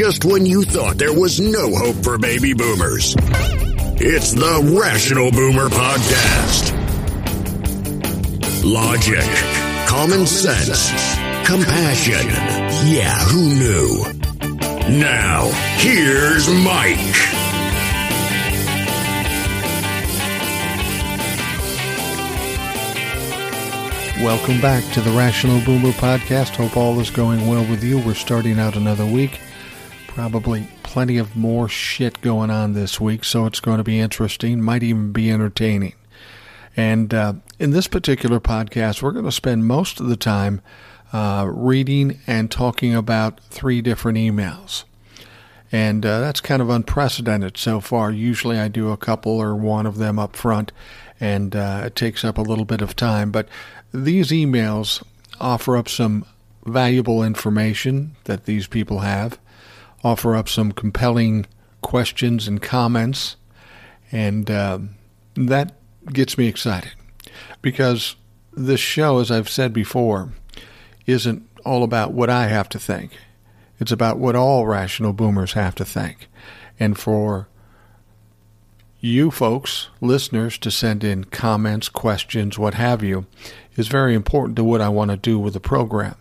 just when you thought there was no hope for baby boomers. It's the Rational Boomer Podcast. Logic, common sense, compassion. Yeah, who knew? Now, here's Mike. Welcome back to the Rational Boomer podcast. Hope all is going well with you. We're starting out another week. Probably plenty of more shit going on this week, so it's going to be interesting, might even be entertaining. And uh, in this particular podcast, we're going to spend most of the time uh, reading and talking about three different emails. And uh, that's kind of unprecedented so far. Usually I do a couple or one of them up front, and uh, it takes up a little bit of time. But these emails offer up some valuable information that these people have, offer up some compelling questions and comments, and uh, that gets me excited because this show, as I've said before, isn't all about what I have to think. It's about what all rational boomers have to think. And for you folks, listeners, to send in comments, questions, what have you, is very important to what I want to do with the program.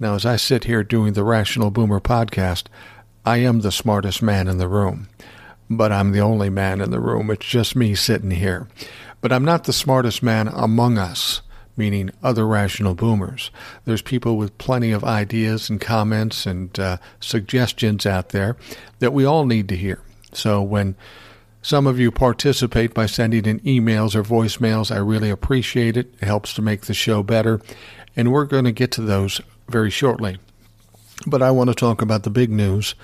Now, as I sit here doing the Rational Boomer podcast, I am the smartest man in the room, but I'm the only man in the room. It's just me sitting here. But I'm not the smartest man among us, meaning other rational boomers. There's people with plenty of ideas and comments and uh, suggestions out there that we all need to hear. So when some of you participate by sending in emails or voicemails. I really appreciate it. It helps to make the show better. And we're going to get to those very shortly. But I want to talk about the big news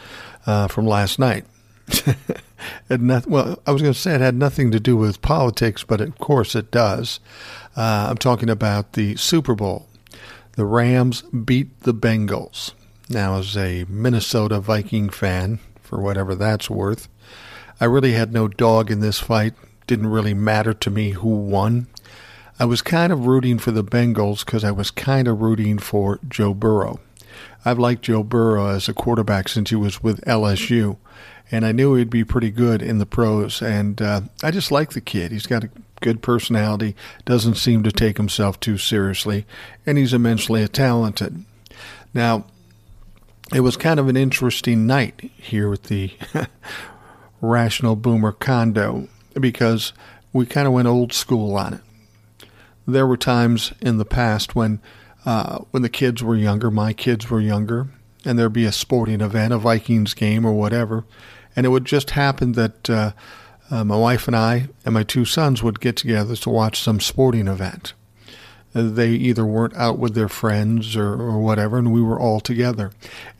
uh, from last night. not, well, I was going to say it had nothing to do with politics, but of course it does. Uh, I'm talking about the Super Bowl. The Rams beat the Bengals. Now, as a Minnesota Viking fan, for whatever that's worth, I really had no dog in this fight. Didn't really matter to me who won. I was kind of rooting for the Bengals because I was kind of rooting for Joe Burrow. I've liked Joe Burrow as a quarterback since he was with LSU, and I knew he'd be pretty good in the pros. And uh, I just like the kid. He's got a good personality, doesn't seem to take himself too seriously, and he's immensely talented. Now, it was kind of an interesting night here with the rational boomer condo because we kind of went old school on it. There were times in the past when uh, when the kids were younger, my kids were younger, and there'd be a sporting event, a Vikings game or whatever, and it would just happen that uh, uh, my wife and I and my two sons would get together to watch some sporting event. They either weren't out with their friends or, or whatever, and we were all together,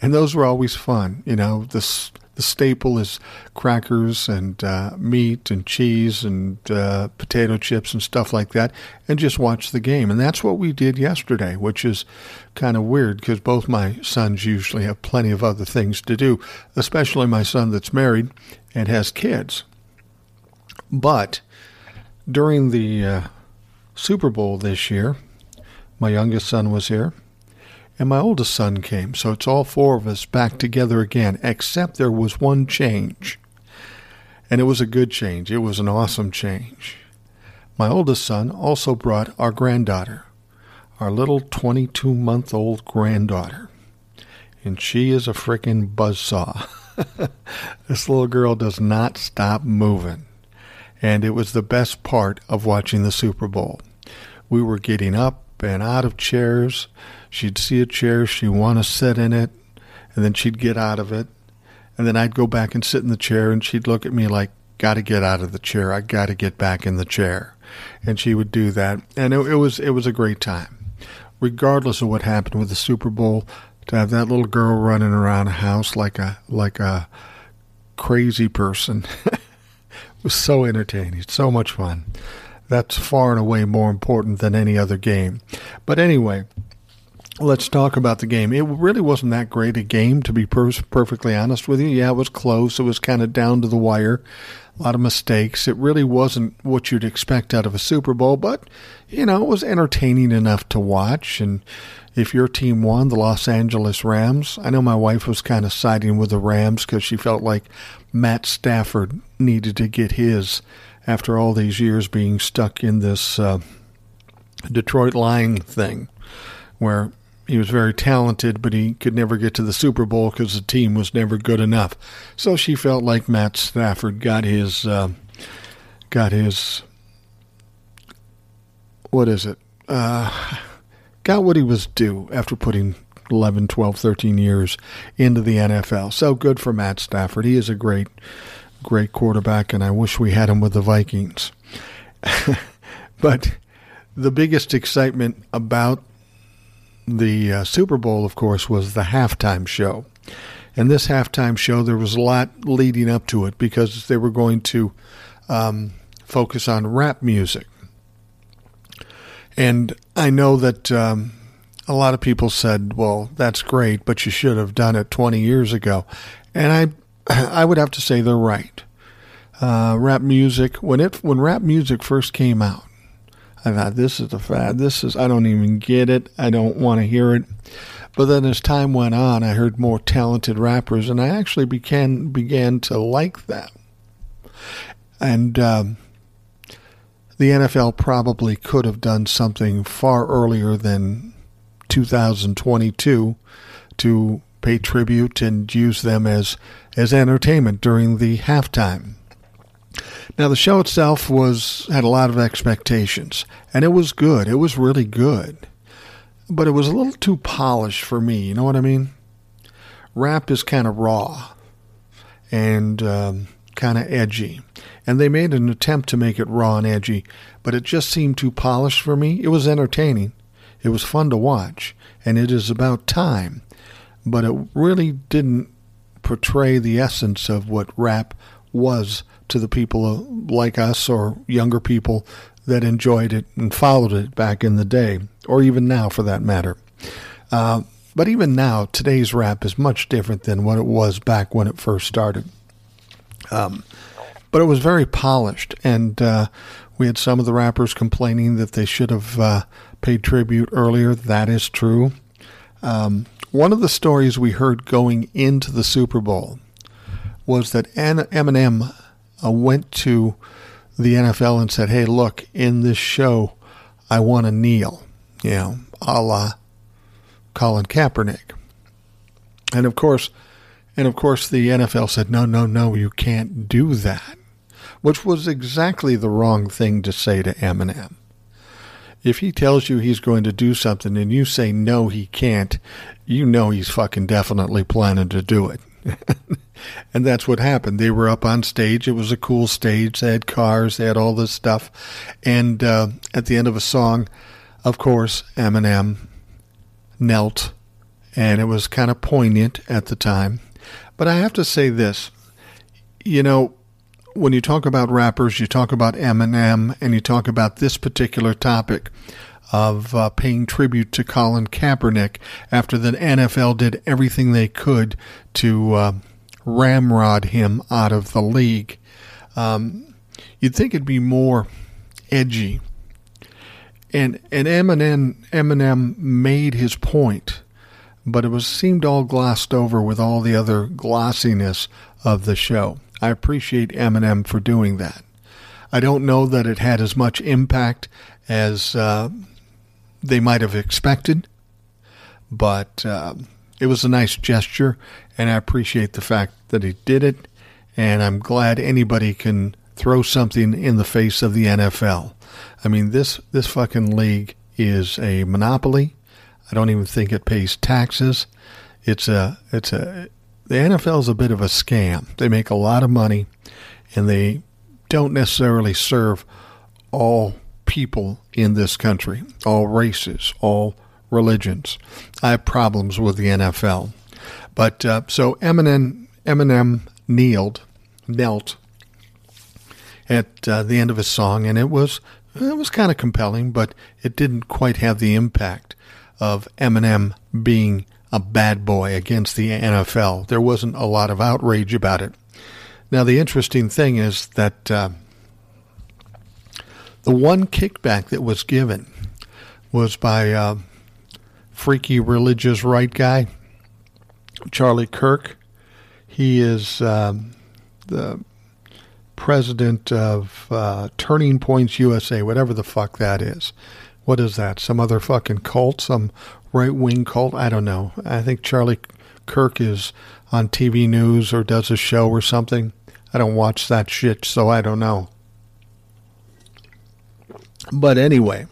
and those were always fun. You know, this the staple is crackers and uh, meat and cheese and uh, potato chips and stuff like that, and just watch the game. And that's what we did yesterday, which is kind of weird because both my sons usually have plenty of other things to do, especially my son that's married and has kids. But during the uh, Super Bowl this year, my youngest son was here and my oldest son came. So it's all four of us back together again, except there was one change. And it was a good change. It was an awesome change. My oldest son also brought our granddaughter, our little 22 month old granddaughter. And she is a frickin' buzzsaw. this little girl does not stop moving. And it was the best part of watching the Super Bowl. We were getting up and out of chairs. She'd see a chair, she'd want to sit in it, and then she'd get out of it. And then I'd go back and sit in the chair, and she'd look at me like, Got to get out of the chair. I got to get back in the chair. And she would do that. And it, it was it was a great time. Regardless of what happened with the Super Bowl, to have that little girl running around a house like a like a crazy person was so entertaining, so much fun. That's far and away more important than any other game. But anyway, let's talk about the game. It really wasn't that great a game, to be per- perfectly honest with you. Yeah, it was close. It was kind of down to the wire. A lot of mistakes. It really wasn't what you'd expect out of a Super Bowl, but, you know, it was entertaining enough to watch. And, if your team won, the Los Angeles Rams, I know my wife was kind of siding with the Rams because she felt like Matt Stafford needed to get his after all these years being stuck in this uh, Detroit Lion thing where he was very talented, but he could never get to the Super Bowl because the team was never good enough. So she felt like Matt Stafford got his, uh, got his, what is it? Uh, got what he was due after putting 11, 12, 13 years into the NFL. So good for Matt Stafford. He is a great, great quarterback, and I wish we had him with the Vikings. but the biggest excitement about the uh, Super Bowl, of course, was the halftime show. And this halftime show, there was a lot leading up to it because they were going to um, focus on rap music. And I know that um, a lot of people said, "Well, that's great, but you should have done it 20 years ago." And I, I would have to say they're right. Uh, rap music when it when rap music first came out, I thought this is a fad. This is I don't even get it. I don't want to hear it. But then as time went on, I heard more talented rappers, and I actually began began to like that. And um, the NFL probably could have done something far earlier than 2022 to pay tribute and use them as as entertainment during the halftime. Now the show itself was had a lot of expectations, and it was good. It was really good, but it was a little too polished for me. You know what I mean? Rap is kind of raw and um, kind of edgy, and they made an attempt to make it raw and edgy, but it just seemed too polished for me. It was entertaining, it was fun to watch, and it is about time, but it really didn't portray the essence of what rap was to the people like us or younger people that enjoyed it and followed it back in the day, or even now for that matter. Uh, but even now, today's rap is much different than what it was back when it first started. Um, but it was very polished, and uh, we had some of the rappers complaining that they should have uh, paid tribute earlier. That is true. Um, one of the stories we heard going into the Super Bowl was that Eminem uh, went to the NFL and said, "Hey, look, in this show, I want to kneel," you know, a la Colin Kaepernick. And of course, and of course, the NFL said, "No, no, no, you can't do that," which was exactly the wrong thing to say to Eminem. If he tells you he's going to do something and you say no, he can't, you know he's fucking definitely planning to do it. and that's what happened. They were up on stage. It was a cool stage. They had cars. They had all this stuff. And uh, at the end of a song, of course, Eminem knelt, and it was kind of poignant at the time. But I have to say this, you know, when you talk about rappers, you talk about Eminem, and you talk about this particular topic of uh, paying tribute to Colin Kaepernick after the NFL did everything they could to uh, ramrod him out of the league. Um, you'd think it'd be more edgy. And and Eminem Eminem made his point, but it was seemed all glossed over with all the other glossiness of the show. I appreciate Eminem for doing that. I don't know that it had as much impact as uh, they might have expected, but uh, it was a nice gesture, and I appreciate the fact that he did it. And I'm glad anybody can throw something in the face of the NFL. I mean, this this fucking league is a monopoly. I don't even think it pays taxes. It's a it's a the NFL is a bit of a scam. They make a lot of money, and they don't necessarily serve all people in this country, all races, all religions. I have problems with the NFL. But uh, so Eminem, Eminem kneeled, knelt at uh, the end of his song, and it was it was kind of compelling, but it didn't quite have the impact of Eminem being a bad boy against the NFL. There wasn't a lot of outrage about it. Now, the interesting thing is that uh, the one kickback that was given was by uh, freaky religious right guy, Charlie Kirk. He is um, the president of uh, Turning Points USA, whatever the fuck that is. What is that? Some other fucking cult? Some right wing cult? I don't know. I think Charlie Kirk is on TV news or does a show or something. I don't watch that shit, so I don't know. But anyway,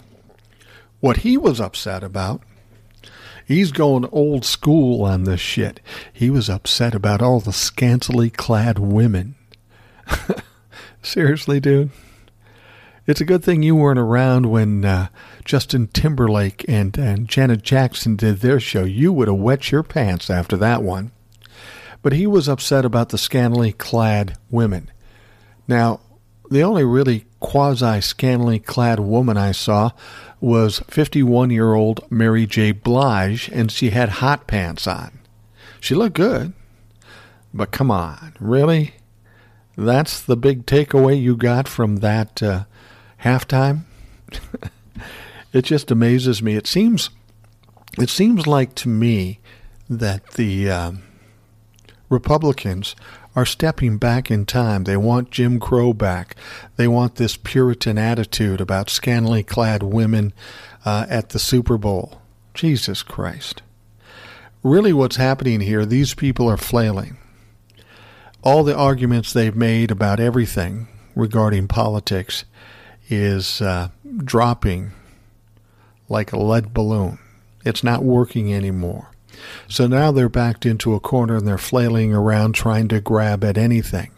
what he was upset about, he's going old school on this shit. He was upset about all the scantily clad women. Seriously, dude? It's a good thing you weren't around when uh, Justin Timberlake and, and Janet Jackson did their show. You would have wet your pants after that one. But he was upset about the scantily clad women. Now, the only really quasi scantily clad woman I saw was 51 year old Mary J. Blige, and she had hot pants on. She looked good. But come on, really? That's the big takeaway you got from that uh, halftime? it just amazes me. It seems, it seems like to me that the uh, Republicans are stepping back in time. They want Jim Crow back. They want this Puritan attitude about scantily clad women uh, at the Super Bowl. Jesus Christ. Really, what's happening here, these people are flailing. All the arguments they've made about everything regarding politics is uh, dropping like a lead balloon. It's not working anymore. So now they're backed into a corner and they're flailing around trying to grab at anything.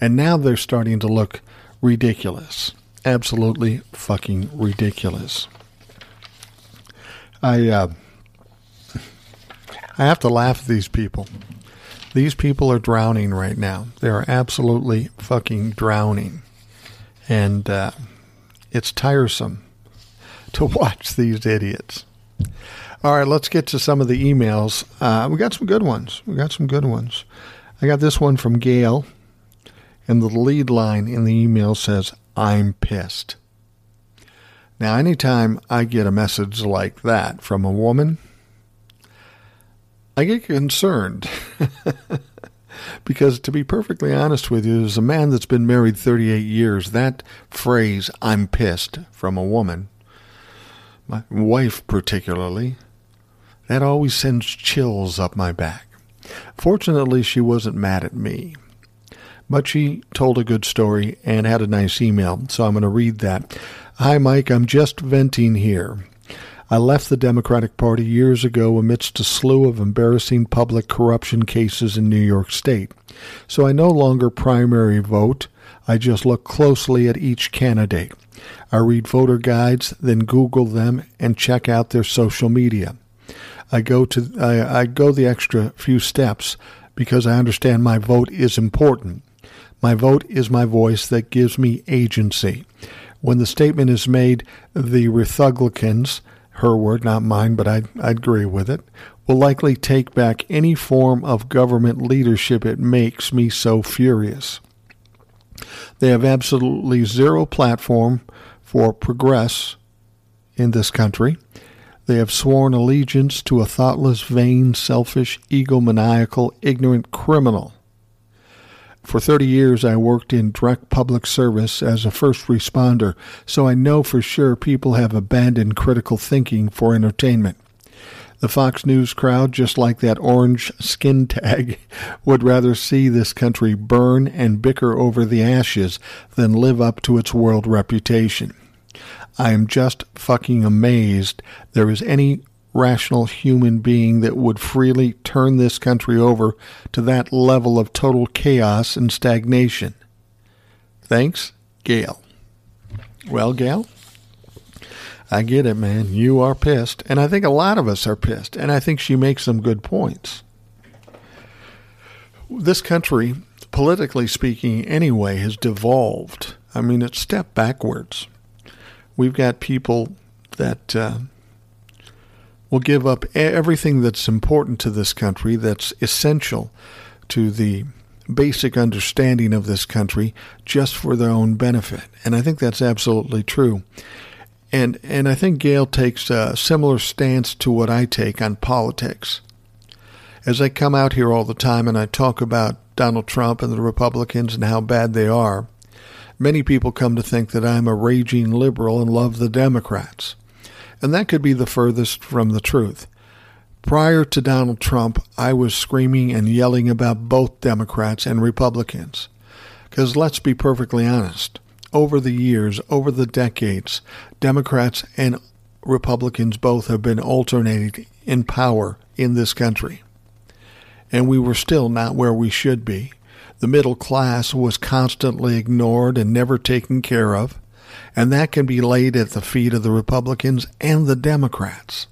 And now they're starting to look ridiculous. Absolutely fucking ridiculous. I uh, I have to laugh at these people. These people are drowning right now. They are absolutely fucking drowning. And uh, it's tiresome to watch these idiots. All right, let's get to some of the emails. Uh, we got some good ones. We got some good ones. I got this one from Gail, and the lead line in the email says, I'm pissed. Now, anytime I get a message like that from a woman, I get concerned. because to be perfectly honest with you, as a man that's been married 38 years, that phrase, I'm pissed, from a woman, my wife particularly, that always sends chills up my back. Fortunately, she wasn't mad at me. But she told a good story and had a nice email, so I'm going to read that. Hi, Mike. I'm just venting here. I left the Democratic Party years ago amidst a slew of embarrassing public corruption cases in New York State. So I no longer primary vote. I just look closely at each candidate. I read voter guides, then Google them and check out their social media. I go to I, I go the extra few steps because I understand my vote is important. My vote is my voice that gives me agency. When the statement is made, the Republicans, her word, not mine, but I I agree with it, will likely take back any form of government leadership. It makes me so furious. They have absolutely zero platform for progress in this country. They have sworn allegiance to a thoughtless, vain, selfish, egomaniacal, ignorant criminal. For 30 years, I worked in direct public service as a first responder, so I know for sure people have abandoned critical thinking for entertainment. The Fox News crowd, just like that orange skin tag, would rather see this country burn and bicker over the ashes than live up to its world reputation. I am just fucking amazed there is any rational human being that would freely turn this country over to that level of total chaos and stagnation. Thanks, Gail. Well, Gail, I get it, man. You are pissed. And I think a lot of us are pissed. And I think she makes some good points. This country, politically speaking, anyway, has devolved. I mean, it's stepped backwards we've got people that uh, will give up everything that's important to this country, that's essential to the basic understanding of this country, just for their own benefit. And I think that's absolutely true. And, and I think Gail takes a similar stance to what I take on politics. As I come out here all the time and I talk about Donald Trump and the Republicans and how bad they are, many people come to think that I'm a raging liberal and love the Democrats. And that could be the furthest from the truth. Prior to Donald Trump, I was screaming and yelling about both Democrats and Republicans. Because let's be perfectly honest, over the years, over the decades, Democrats and Republicans both have been alternating in power in this country. And we were still not where we should be. The middle class was constantly ignored and never taken care of, and that can be laid at the feet of the Republicans and the Democrats.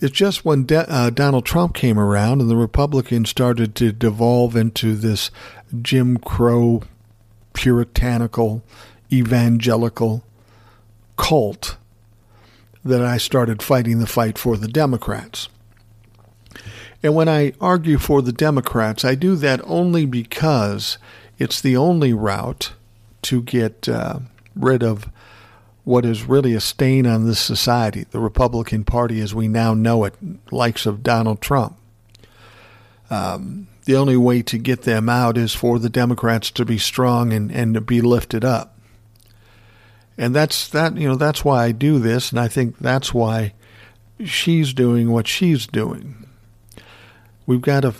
It's just when De- uh, Donald Trump came around and the Republicans started to devolve into this Jim Crow, puritanical, evangelical cult that I started fighting the fight for the Democrats. And when I argue for the Democrats, I do that only because it's the only route to get uh, rid of what is really a stain on this society, the Republican Party as we now know it, likes of Donald Trump. Um, the only way to get them out is for the Democrats to be strong and, and to be lifted up. And that's that you know that's why I do this, and I think that's why she's doing what she's doing we've got to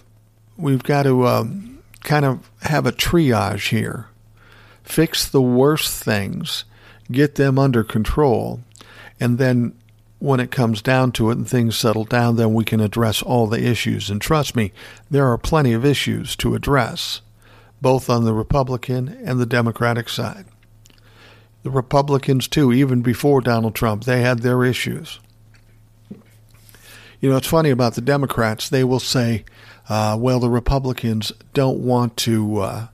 we've got to um, kind of have a triage here, fix the worst things, get them under control, and then when it comes down to it and things settle down, then we can address all the issues. And trust me, there are plenty of issues to address, both on the Republican and the Democratic side. The Republicans, too, even before Donald Trump, they had their issues. You know, it's funny about the Democrats. They will say, uh, well, the Republicans don't want to uh,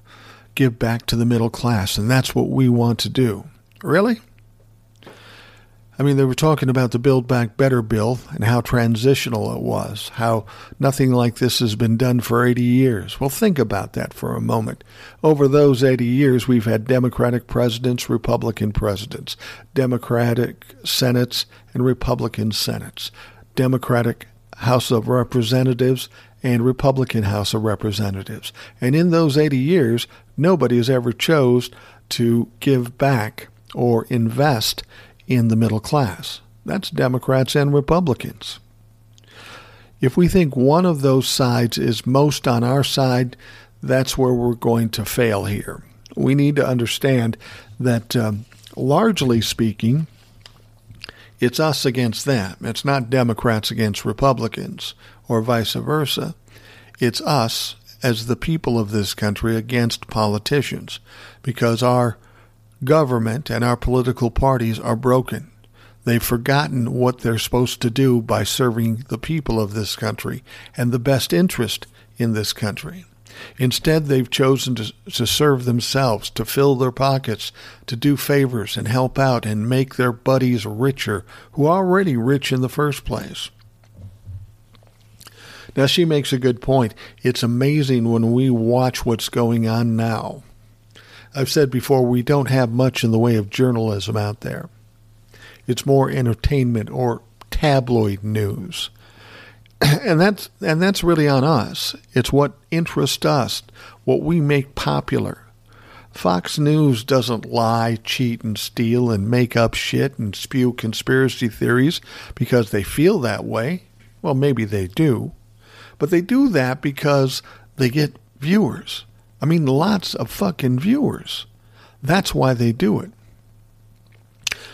give back to the middle class, and that's what we want to do. Really? I mean, they were talking about the Build Back Better bill and how transitional it was, how nothing like this has been done for 80 years. Well, think about that for a moment. Over those 80 years, we've had Democratic presidents, Republican presidents, Democratic senates, and Republican senates. Democratic House of Representatives and Republican House of Representatives. And in those 80 years, nobody has ever chose to give back or invest in the middle class. That's Democrats and Republicans. If we think one of those sides is most on our side, that's where we're going to fail here. We need to understand that, um, largely speaking, it's us against them. It's not Democrats against Republicans or vice versa. It's us as the people of this country against politicians because our government and our political parties are broken. They've forgotten what they're supposed to do by serving the people of this country and the best interest in this country. Instead, they've chosen to, to serve themselves, to fill their pockets, to do favors and help out and make their buddies richer who are already rich in the first place. Now, she makes a good point. It's amazing when we watch what's going on now. I've said before, we don't have much in the way of journalism out there. It's more entertainment or tabloid news. and that's and that's really on us. It's what interests us, what we make popular. Fox News doesn't lie, cheat, and steal and make up shit and spew conspiracy theories because they feel that way. Well, maybe they do. But they do that because they get viewers. I mean, lots of fucking viewers. That's why they do it.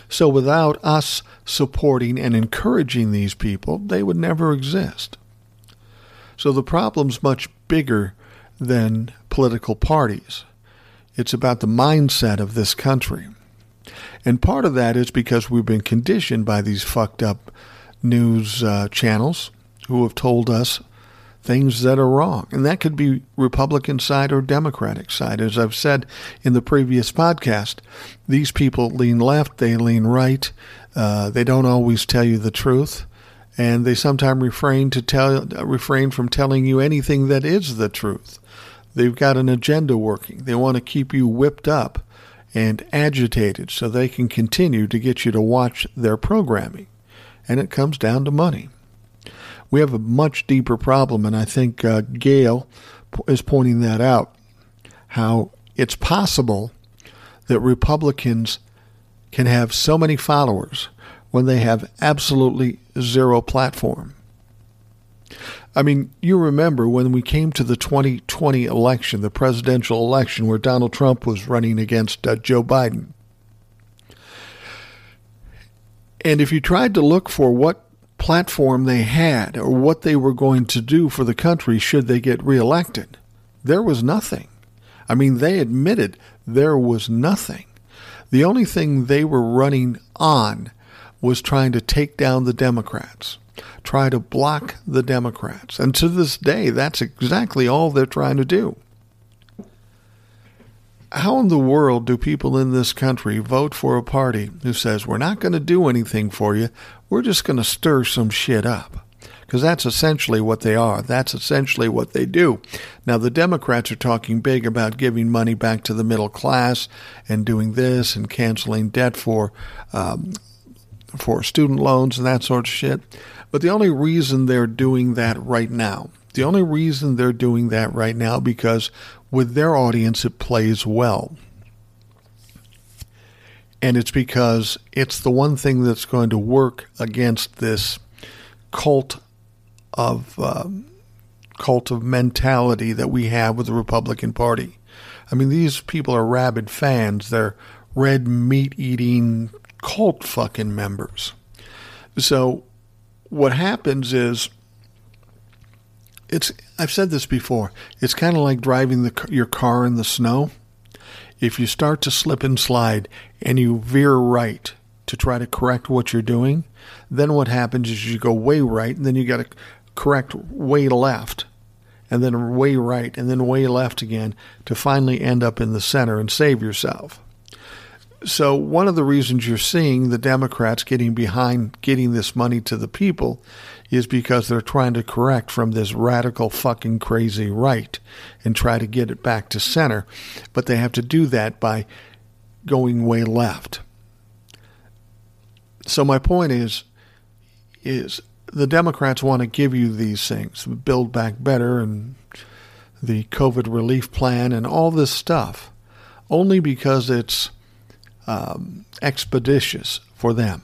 So without us supporting and encouraging these people, they would never exist. So the problem's much bigger than political parties. It's about the mindset of this country. And part of that is because we've been conditioned by these fucked up news uh, channels who have told us things that are wrong. And that could be Republican side or Democratic side. As I've said in the previous podcast, these people lean left, they lean right. Uh, they don't always tell you the truth, and they sometimes refrain to tell refrain from telling you anything that is the truth. They've got an agenda working. They want to keep you whipped up and agitated so they can continue to get you to watch their programming. And it comes down to money. We have a much deeper problem, and I think uh, Gail is pointing that out how it's possible that Republicans can have so many followers when they have absolutely zero platform. I mean, you remember when we came to the 2020 election, the presidential election, where Donald Trump was running against uh, Joe Biden. And if you tried to look for what platform they had or what they were going to do for the country should they get reelected, there was nothing. I mean, they admitted there was nothing. The only thing they were running on was trying to take down the Democrats, try to block the Democrats. And to this day, that's exactly all they're trying to do. How in the world do people in this country vote for a party who says, we're not going to do anything for you, we're just going to stir some shit up? because that's essentially what they are. That's essentially what they do. Now, the Democrats are talking big about giving money back to the middle class and doing this and canceling debt for um, for student loans and that sort of shit. But the only reason they're doing that right now, the only reason they're doing that right now, because with their audience it plays well. And it's because it's the one thing that's going to work against this cult of um, cult of mentality that we have with the Republican Party. I mean, these people are rabid fans. They're red meat eating cult fucking members. So what happens is it's I've said this before. It's kind of like driving the, your car in the snow. If you start to slip and slide and you veer right to try to correct what you're doing, then what happens is you go way right and then you got to correct way left and then way right and then way left again to finally end up in the center and save yourself. So, one of the reasons you're seeing the Democrats getting behind getting this money to the people is because they're trying to correct from this radical fucking crazy right and try to get it back to center. But they have to do that by going way left. So, my point is, is the Democrats want to give you these things, Build Back Better and the COVID relief plan and all this stuff, only because it's um, expeditious for them.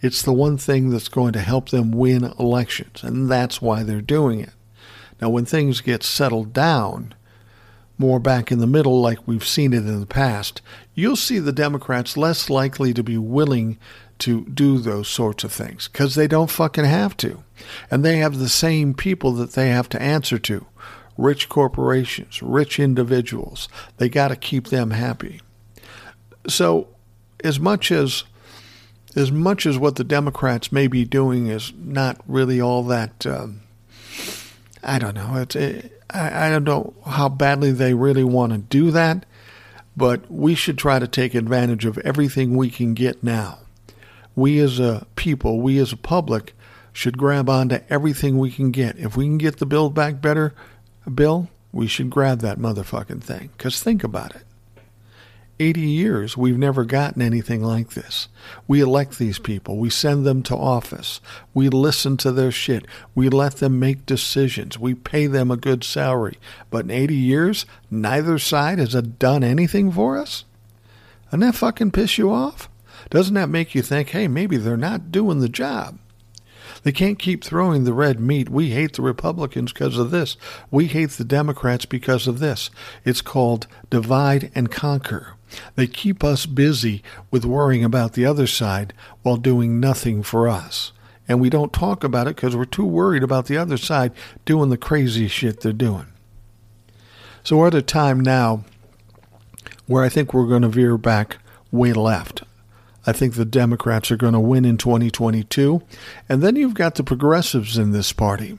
It's the one thing that's going to help them win elections, and that's why they're doing it. Now, when things get settled down, more back in the middle, like we've seen it in the past, you'll see the Democrats less likely to be willing to do those sorts of things because they don't fucking have to. And they have the same people that they have to answer to rich corporations, rich individuals. They got to keep them happy. So, as much as as much as what the Democrats may be doing is not really all that, um, I don't know. It's it, I, I don't know how badly they really want to do that, but we should try to take advantage of everything we can get now we as a people, we as a public, should grab onto everything we can get. If we can get the Build Back Better bill, we should grab that motherfucking thing. Because think about it. 80 years, we've never gotten anything like this. We elect these people. We send them to office. We listen to their shit. We let them make decisions. We pay them a good salary. But in 80 years, neither side has done anything for us? Doesn't that fucking piss you off? Doesn't that make you think, hey, maybe they're not doing the job? They can't keep throwing the red meat. We hate the Republicans because of this. We hate the Democrats because of this. It's called divide and conquer. They keep us busy with worrying about the other side while doing nothing for us. And we don't talk about it because we're too worried about the other side doing the crazy shit they're doing. So we're at a time now where I think we're going to veer back way left. I think the Democrats are going to win in 2022. And then you've got the progressives in this party.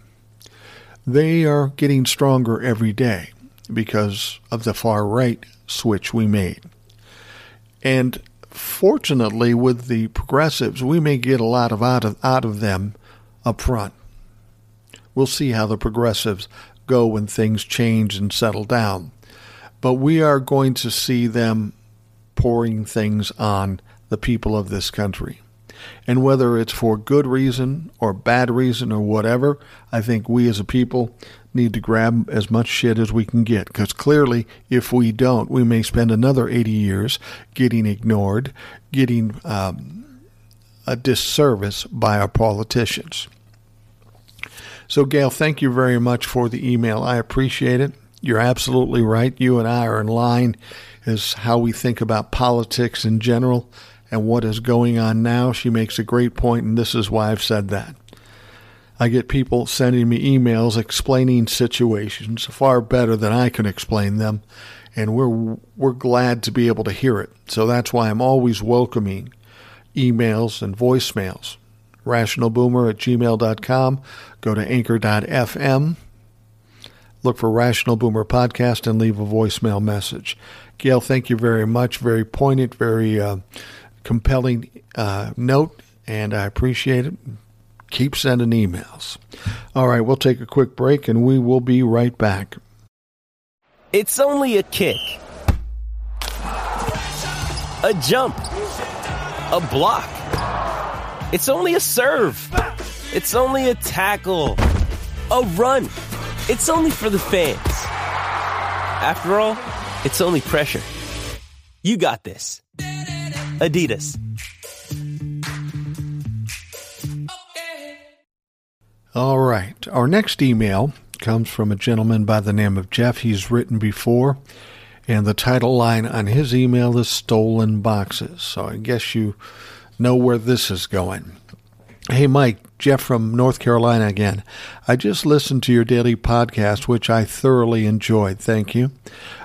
They are getting stronger every day because of the far right switch we made. And fortunately, with the progressives, we may get a lot of out of, out of them up front. We'll see how the progressives go when things change and settle down. But we are going to see them pouring things on the people of this country. And whether it's for good reason or bad reason or whatever, I think we as a people need to grab as much shit as we can get. Because clearly, if we don't, we may spend another 80 years getting ignored, getting um, a disservice by our politicians. So, Gail, thank you very much for the email. I appreciate it. You're absolutely right. You and I are in line as how we think about politics in general and what is going on now. She makes a great point, and this is why I've said that. I get people sending me emails explaining situations far better than I can explain them, and we're we're glad to be able to hear it. So that's why I'm always welcoming emails and voicemails. RationalBoomer at gmail.com. Go to anchor.fm. Look for Rational Boomer Podcast and leave a voicemail message. Gail, thank you very much. Very poignant, very uh, compelling uh, note, and I appreciate it. Keep sending emails. All right, we'll take a quick break and we will be right back. It's only a kick, a jump, a block. It's only a serve. It's only a tackle, a run. It's only for the fans. After all, it's only pressure. You got this. Adidas. All right. Our next email comes from a gentleman by the name of Jeff. He's written before, and the title line on his email is Stolen Boxes. So I guess you know where this is going. Hey, Mike, Jeff from North Carolina again. I just listened to your daily podcast, which I thoroughly enjoyed. Thank you.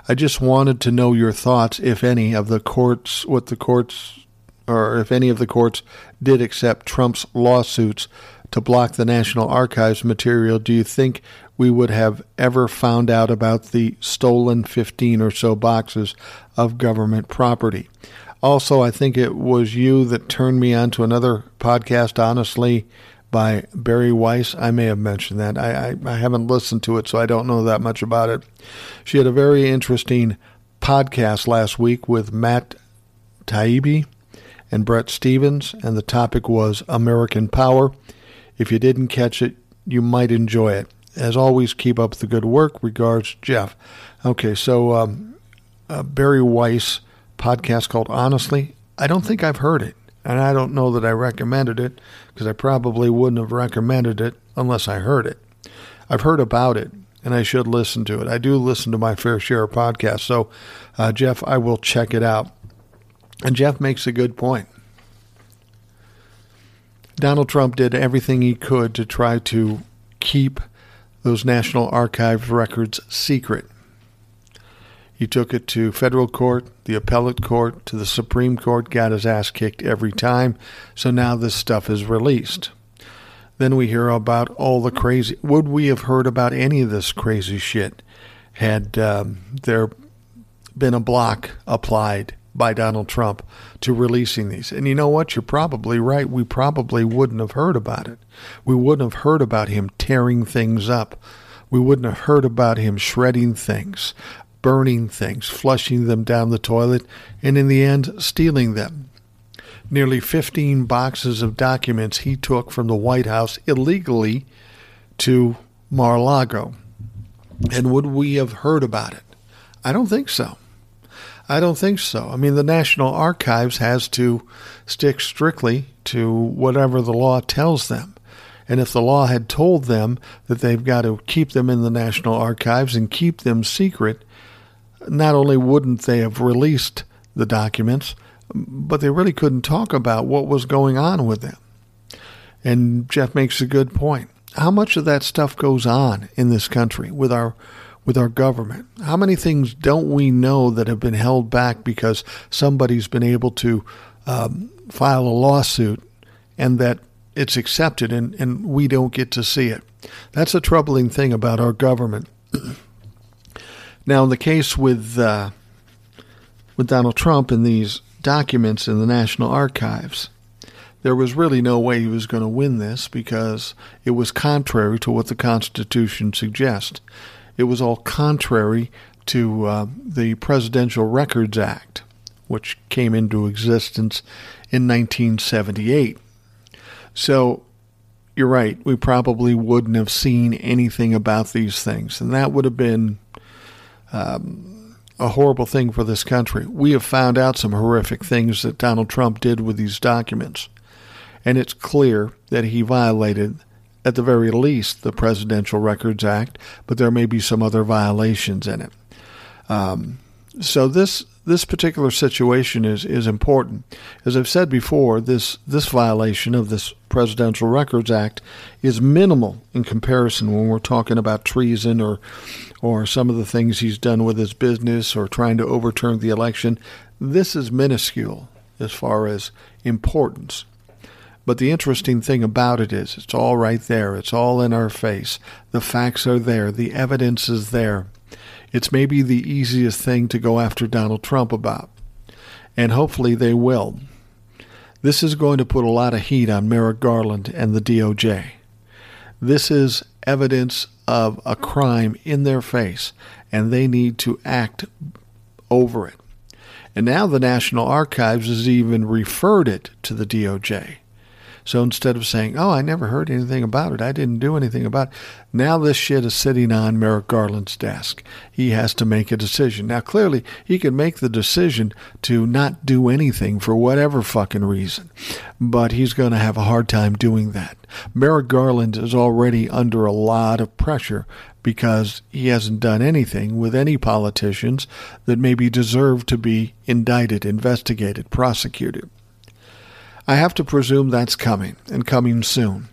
I just wanted to know your thoughts, if any, of the courts, what the courts, or if any of the courts did accept Trump's lawsuits to block the National Archives material. Do you think we would have ever found out about the stolen 15 or so boxes of government property? Also, I think it was you that turned me on to another podcast, honestly, by Bari Weiss. I may have mentioned that. I, I, I, haven't listened to it, so I don't know that much about it. She had a very interesting podcast last week with Matt Taibbi and Bret Stephens, and the topic was American Power. If you didn't catch it, you might enjoy it. As always, keep up the good work. Regards, Jeff. Okay, so um, uh, Bari Weiss podcast called Honestly. I don't think I've heard it. And I don't know that I recommended it because I probably wouldn't have recommended it unless I heard it. I've heard about it and I should listen to it. I do listen to my fair share of podcasts. So, uh, Jeff, I will check it out. And Jeff makes a good point. Donald Trump did everything he could to try to keep those National Archives records secret. He took it to federal court, the appellate court, to the Supreme Court, got his ass kicked every time. So now this stuff is released. Then we hear about all the crazy. Would we have heard about any of this crazy shit had um, there been a block applied by Donald Trump to releasing these? And you know what? You're probably right. We probably wouldn't have heard about it. We wouldn't have heard about him tearing things up. We wouldn't have heard about him shredding things, burning things, flushing them down the toilet, and in the end, stealing them. Nearly 15 boxes of documents he took from the White House illegally to Mar a Lago. And would we have heard about it? I don't think so. I don't think so. I mean, the National Archives has to stick strictly to whatever the law tells them. And if the law had told them that they've got to keep them in the National Archives and keep them secret, not only wouldn't they have released the documents, but they really couldn't talk about what was going on with them. And Jeff makes a good point. How much of that stuff goes on in this country with our with our government? How many things don't we know that have been held back because somebody's been able to um, file a lawsuit and that it's accepted and, and we don't get to see it? That's a troubling thing about our government. Now, in the case with uh, with Donald Trump and these documents in the National Archives, there was really no way he was going to win this because it was contrary to what the Constitution suggests. It was all contrary to uh, the Presidential Records Act, which came into existence in 1978. So you're right, we probably wouldn't have seen anything about these things, and that would have been um, a horrible thing for this country. We have found out some horrific things that Donald Trump did with these documents, and it's clear that he violated at the very least, the Presidential Records Act, but there may be some other violations in it. Um, so this this particular situation is is important. As I've said before, this this violation of this Presidential Records Act is minimal in comparison when we're talking about treason or or some of the things he's done with his business or trying to overturn the election. This is minuscule as far as importance. But the interesting thing about it is it's all right there. It's all in our face. The facts are there. The evidence is there. It's maybe the easiest thing to go after Donald Trump about. And hopefully they will. This is going to put a lot of heat on Merrick Garland and the DOJ. This is evidence of a crime in their face, and they need to act over it. And now the National Archives has even referred it to the DOJ. So instead of saying, oh, I never heard anything about it, I didn't do anything about it, now this shit is sitting on Merrick Garland's desk. He has to make a decision. Now, clearly, he can make the decision to not do anything for whatever fucking reason, but he's going to have a hard time doing that. Merrick Garland is already under a lot of pressure because he hasn't done anything with any politicians that maybe deserve to be indicted, investigated, prosecuted. I have to presume that's coming, and coming soon.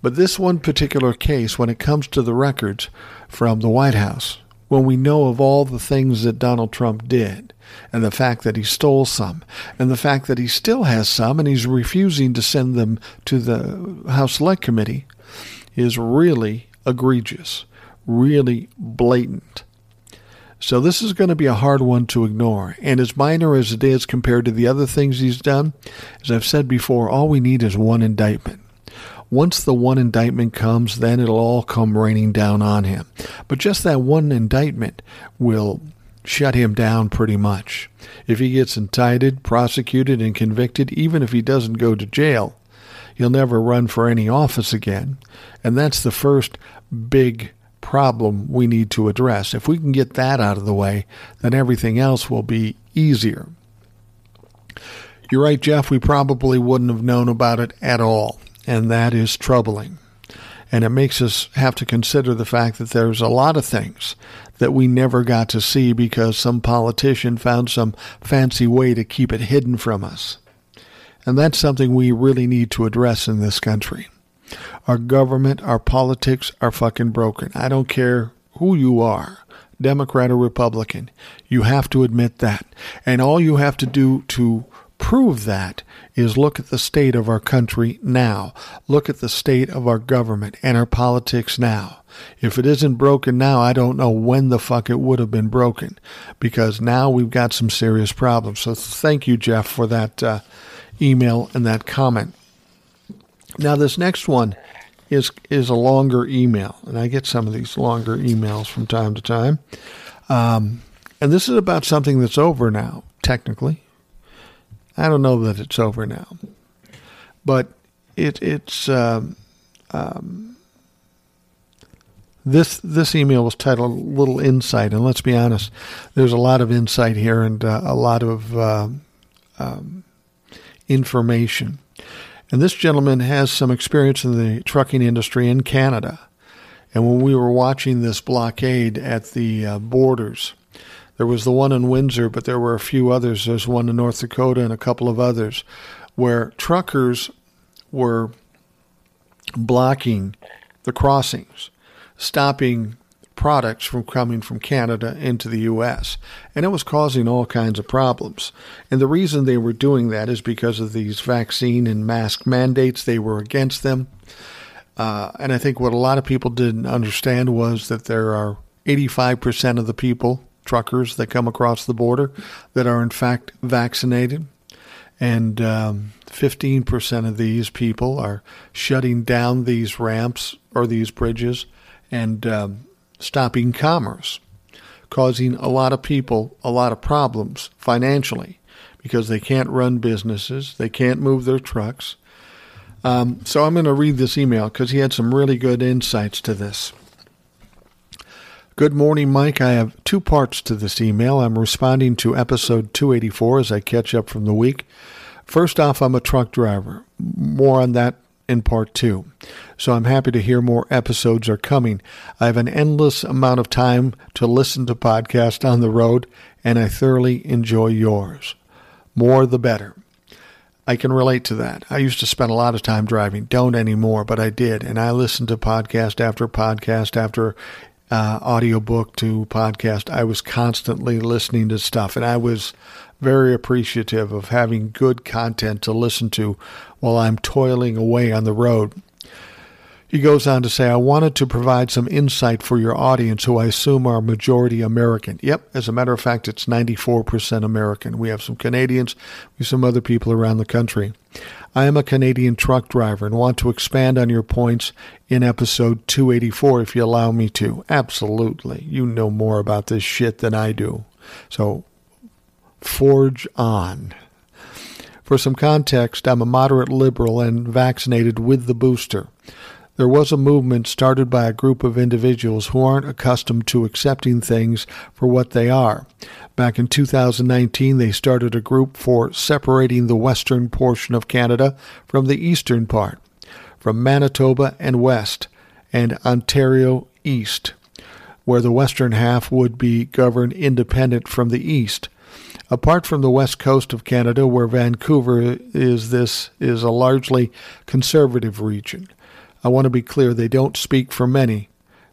But this one particular case, when it comes to the records from the White House, when we know of all the things that Donald Trump did, and the fact that he stole some, and the fact that he still has some and he's refusing to send them to the House Select Committee, is really egregious, really blatant. So this is going to be a hard one to ignore. And as minor as it is compared to the other things he's done, as I've said before, all we need is one indictment. Once the one indictment comes, then it'll all come raining down on him. But just that one indictment will shut him down pretty much. If he gets indicted, prosecuted, and convicted, even if he doesn't go to jail, he'll never run for any office again. And that's the first big problem we need to address. If we can get that out of the way, then everything else will be easier. You're right, Jeff, we probably wouldn't have known about it at all, and that is troubling. And it makes us have to consider the fact that there's a lot of things that we never got to see because some politician found some fancy way to keep it hidden from us. And that's something we really need to address in this country. Our government, our politics are fucking broken. I don't care who you are, Democrat or Republican. You have to admit that. And all you have to do to prove that is look at the state of our country now. Look at the state of our government and our politics now. If it isn't broken now, I don't know when the fuck it would have been broken because now we've got some serious problems. So thank you, Jeff, for that uh, email and that comment. Now, this next one is is a longer email, and I get some of these longer emails from time to time. Um, and this is about something that's over now, technically. I don't know that it's over now, but it it's um, um, this this email was titled "Little Insight," and let's be honest, there's a lot of insight here and uh, a lot of uh, information. And this gentleman has some experience in the trucking industry in Canada. And when we were watching this blockade at the uh, borders, there was the one in Windsor, but there were a few others. There's one in North Dakota and a couple of others where truckers were blocking the crossings, stopping products from coming from Canada into the U.S. And it was causing all kinds of problems. And the reason they were doing that is because of these vaccine and mask mandates. They were against them. Uh, and I think what a lot of people didn't understand was that there are 85% of the people, truckers that come across the border, that are in fact vaccinated. And um, 15% of these people are shutting down these ramps or these bridges and um, stopping commerce, causing a lot of people a lot of problems financially because they can't run businesses, they can't move their trucks. Um, so I'm going to read this email because he had some really good insights to this. Good morning, Mike. I have two parts to this email. I'm responding to episode 284 as I catch up from the week. First off, I'm a truck driver. More on that in part two. So I'm happy to hear more episodes are coming. I have an endless amount of time to listen to podcasts on the road, and I thoroughly enjoy yours. More the better. I can relate to that. I used to spend a lot of time driving. Don't anymore, but I did. And I listened to podcast after podcast after uh, audiobook to podcast. I was constantly listening to stuff, and I was very appreciative of having good content to listen to while I'm toiling away on the road. He goes on to say, I wanted to provide some insight for your audience, who I assume are majority American. Yep, as a matter of fact, it's 94% American. We have some Canadians, we have some other people around the country. I am a Canadian truck driver and want to expand on your points in episode 284 if you allow me to. Absolutely. You know more about this shit than I do. So forge on. For some context, I'm a moderate liberal and vaccinated with the booster. There was a movement started by a group of individuals who aren't accustomed to accepting things for what they are. Back in 2019, they started a group for separating the western portion of Canada from the eastern part, from Manitoba and west, and Ontario east, where the western half would be governed independent from the east. Apart from the west coast of Canada, where Vancouver is, this is a largely conservative region. I want to be clear, they don't speak for many.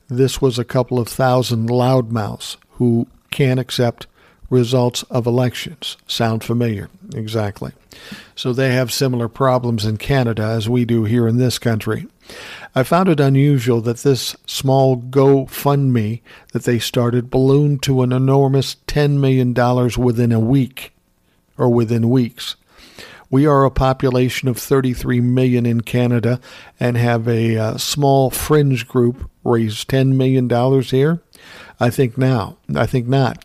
This was a couple of thousand loudmouths who can't accept results of elections. Sound familiar? Exactly. So they have similar problems in Canada as we do here in this country. I found it unusual that this small GoFundMe that they started ballooned to an enormous $10 million within a week or within weeks. We are a population of 33 million in Canada and have a uh, small fringe group raise $10 million here. I think now, I think not.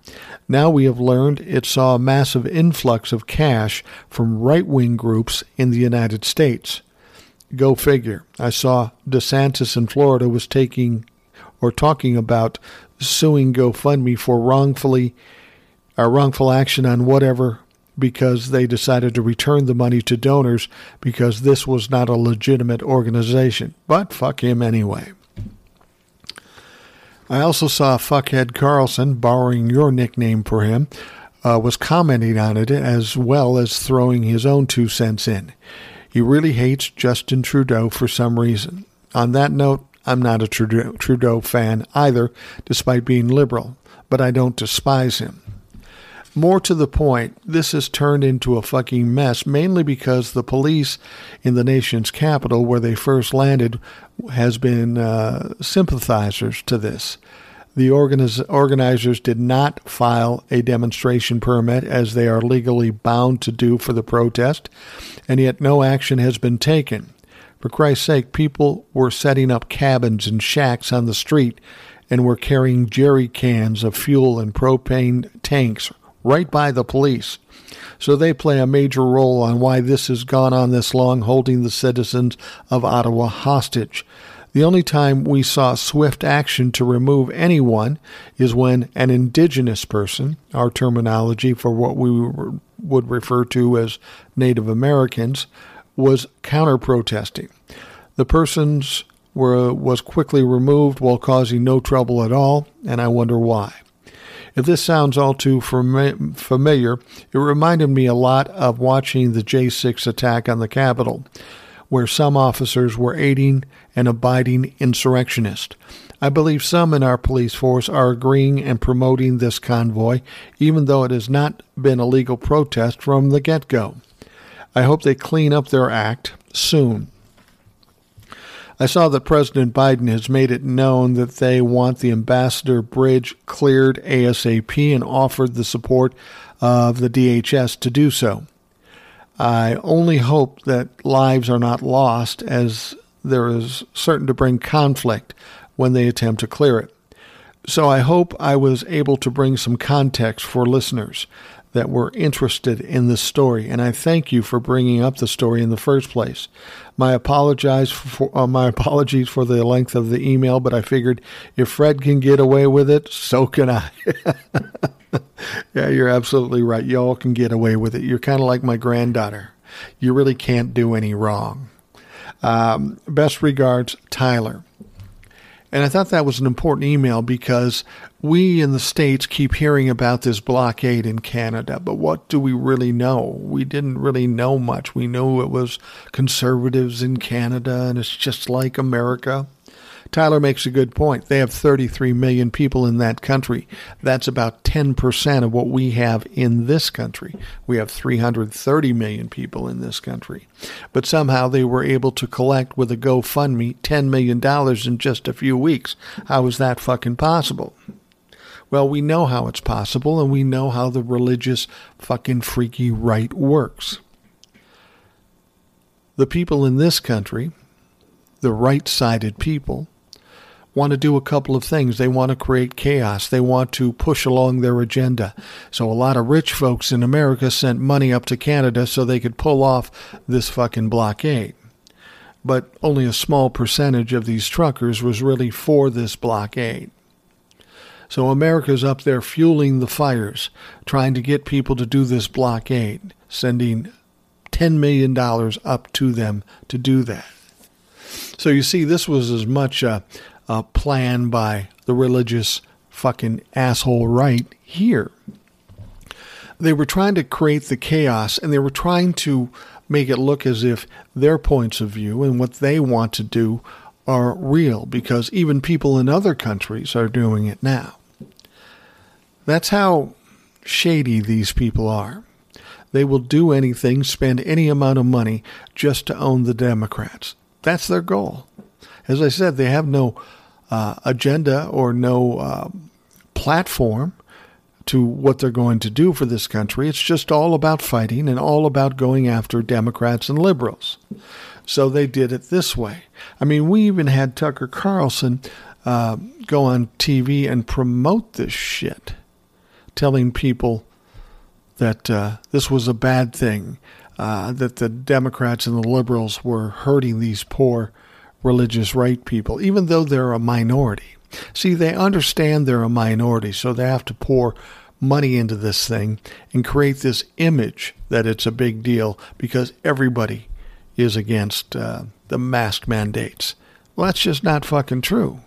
Now we have learned it saw a massive influx of cash from right wing groups in the United States. Go figure. I saw DeSantis in Florida was taking or talking about suing GoFundMe for wrongfully a wrongful action on whatever because they decided to return the money to donors because this was not a legitimate organization. But fuck him anyway. I also saw Fuckhead Carlson, borrowing your nickname for him, uh, was commenting on it as well as throwing his own two cents in. He really hates Justin Trudeau for some reason. On that note, I'm not a Trudeau, fan either, despite being liberal, but I don't despise him. More to the point, this has turned into a fucking mess, mainly because the police in the nation's capital, where they first landed, has been uh, sympathizers to this. The organiz- organizers did not file a demonstration permit as they are legally bound to do for the protest, and yet no action has been taken. For Christ's sake, people were setting up cabins and shacks on the street and were carrying jerry cans of fuel and propane tanks right by the police. So they play a major role on why this has gone on this long, holding the citizens of Ottawa hostage. The only time we saw swift action to remove anyone is when an indigenous person, our terminology for what we would refer to as Native Americans, was counter protesting. The persons were was quickly removed while causing no trouble at all, and I wonder why. If this sounds all too familiar, it reminded me a lot of watching the J6 attack on the Capitol where some officers were aiding and abiding insurrectionists. I believe some in our police force are agreeing and promoting this convoy, even though it has not been a legal protest from the get go. I hope they clean up their act soon. I saw that President Biden has made it known that they want the Ambassador Bridge cleared ASAP and offered the support of the DHS to do so. I only hope that lives are not lost as there is certain to bring conflict when they attempt to clear it. So I hope I was able to bring some context for listeners that were interested in this story, and I thank you for bringing up the story in the first place. My apologize for uh, my apologies for the length of the email, but I figured if Fred can get away with it, so can I. yeah, you're absolutely right. Y'all can get away with it. You're kind of like my granddaughter. You really can't do any wrong. Um, best regards, Tyler. And I thought that was an important email because we in the States keep hearing about this blockade in Canada, but what do we really know? We didn't really know much. We knew it was conservatives in Canada and it's just like America. Tyler makes a good point. They have 33 million people in that country. That's about 10% of what we have in this country. We have 330 million people in this country. But somehow they were able to collect with a GoFundMe $10 million in just a few weeks. How is that fucking possible? Well, we know how it's possible, and we know how the religious fucking freaky right works. The people in this country, the right sided people, want to do a couple of things. They want to create chaos. They want to push along their agenda. So a lot of rich folks in America sent money up to Canada so they could pull off this fucking blockade. But only a small percentage of these truckers was really for this blockade. So America's up there fueling the fires, trying to get people to do this blockade, sending $10 million up to them to do that. So you see, this was as much a, a plan by the religious fucking asshole right here. They were trying to create the chaos and they were trying to make it look as if their points of view and what they want to do are real because even people in other countries are doing it now. That's how shady these people are. They will do anything, spend any amount of money just to own the Democrats. That's their goal. As I said, they have no uh, agenda or no uh, platform to what they're going to do for this country. It's just all about fighting and all about going after Democrats and liberals. So they did it this way. I mean, we even had Tucker Carlson uh, go on TV and promote this shit telling people that uh, this was a bad thing, uh, that the Democrats and the liberals were hurting these poor religious right people, even though they're a minority. See, they understand they're a minority, so they have to pour money into this thing and create this image that it's a big deal because everybody is against uh, the mask mandates. Well, that's just not fucking true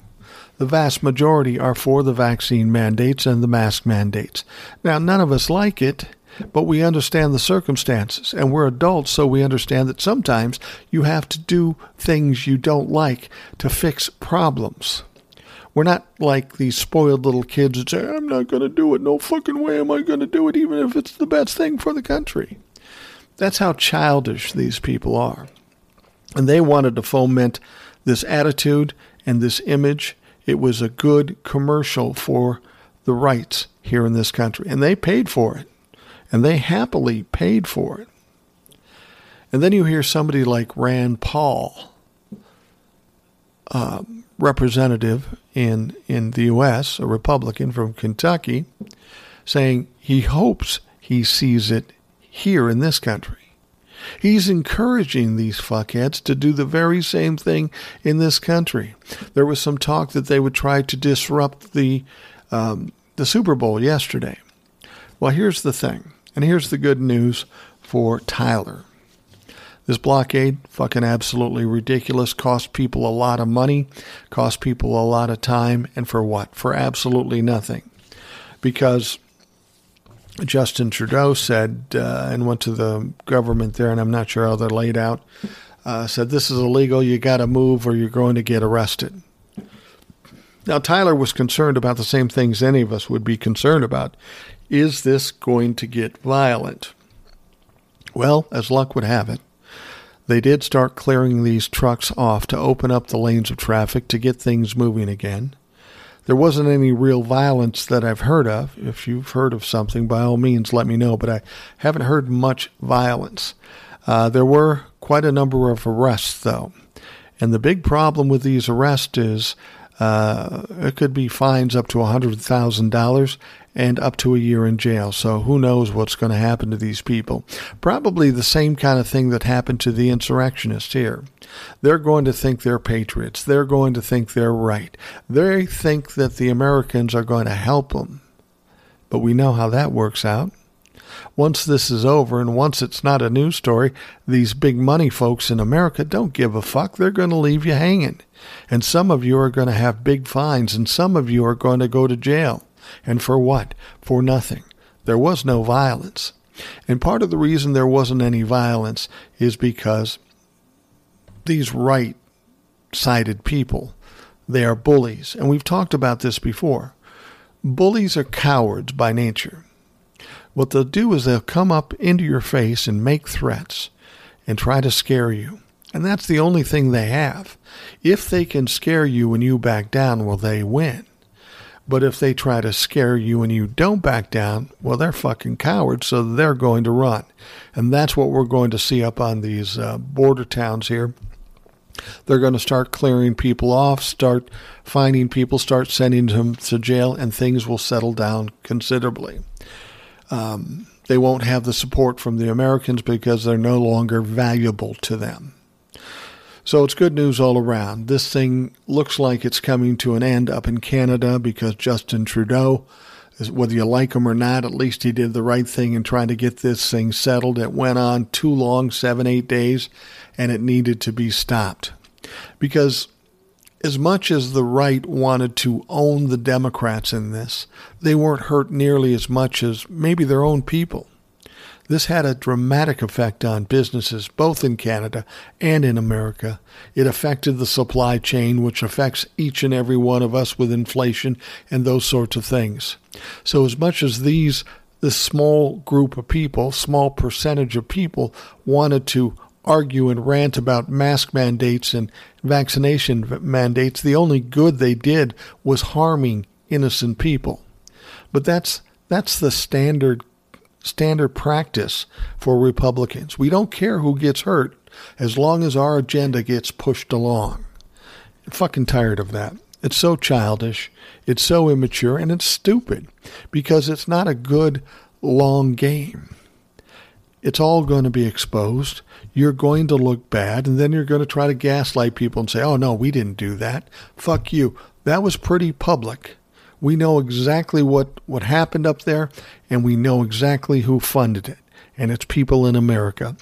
the vast majority are for the vaccine mandates and the mask mandates. Now, none of us like it, but we understand the circumstances, and we're adults, so we understand that sometimes you have to do things you don't like to fix problems. We're not like these spoiled little kids that say, I'm not going to do it. No fucking way am I going to do it, even if it's the best thing for the country. That's how childish these people are. And they wanted to foment this attitude and this image it was a good commercial for the rights here in this country. And they paid for it. And they happily paid for it. And then you hear somebody like Rand Paul, uh, representative in, in the U.S., a Republican from Kentucky, saying he hopes he sees it here in this country. He's encouraging these fuckheads to do the very same thing in this country. There was some talk that they would try to disrupt the um, the Super Bowl yesterday. Well, here's the thing, and here's the good news for Tyler. This blockade, fucking absolutely ridiculous, cost people a lot of money, cost people a lot of time, and for what? For absolutely nothing. Because Justin Trudeau said, uh, and went to the government there, and I'm not sure how they're laid out, uh, said, This is illegal, you got to move or you're going to get arrested. Now, Tyler was concerned about the same things any of us would be concerned about. Is this going to get violent? Well, as luck would have it, they did start clearing these trucks off to open up the lanes of traffic to get things moving again. There wasn't any real violence that I've heard of. If you've heard of something, by all means, let me know. But I haven't heard much violence. Uh, there were quite a number of arrests, though. And the big problem with these arrests is Uh, it could be fines up to $100,000 and up to a year in jail. So who knows what's going to happen to these people? Probably the same kind of thing that happened to the insurrectionists here. They're going to think they're patriots. They're going to think they're right. They think that the Americans are going to help them. But we know how that works out. Once this is over and once it's not a news story, these big money folks in America don't give a fuck. They're going to leave you hanging. And some of you are going to have big fines and some of you are going to go to jail. And for what? For nothing. There was no violence. And part of the reason there wasn't any violence is because these right sided people, they are bullies. And we've talked about this before. Bullies are cowards by nature. What they'll do is they'll come up into your face and make threats and try to scare you. And that's the only thing they have. If they can scare you and you back down, well, they win. But if they try to scare you and you don't back down, well, they're fucking cowards, so they're going to run. And that's what we're going to see up on these uh, border towns here. They're going to start clearing people off, start finding people, start sending them to jail, and things will settle down considerably. Um, they won't have the support from the Americans because they're no longer valuable to them. So it's good news all around. This thing looks like it's coming to an end up in Canada because Justin Trudeau, whether you like him or not, at least he did the right thing in trying to get this thing settled. It went on too long, seven, eight days, and it needed to be stopped. Because as much as the right wanted to own the Democrats in this, they weren't hurt nearly as much as maybe their own people. This had a dramatic effect on businesses both in Canada and in America. It affected the supply chain, which affects each and every one of us with inflation and those sorts of things. So, as much as these, this small group of people, small percentage of people, wanted to argue and rant about mask mandates and vaccination mandates, the only good they did was harming innocent people. But that's that's the standard standard practice for Republicans. We don't care who gets hurt as long as our agenda gets pushed along. I'm fucking tired of that. It's so childish, it's so immature, and it's stupid because it's not a good long game. It's all going to be exposed you're going to look bad, and then you're going to try to gaslight people and say, oh, no, we didn't do that. Fuck you. That was pretty public. We know exactly what, what happened up there, and we know exactly who funded it, and it's people in America.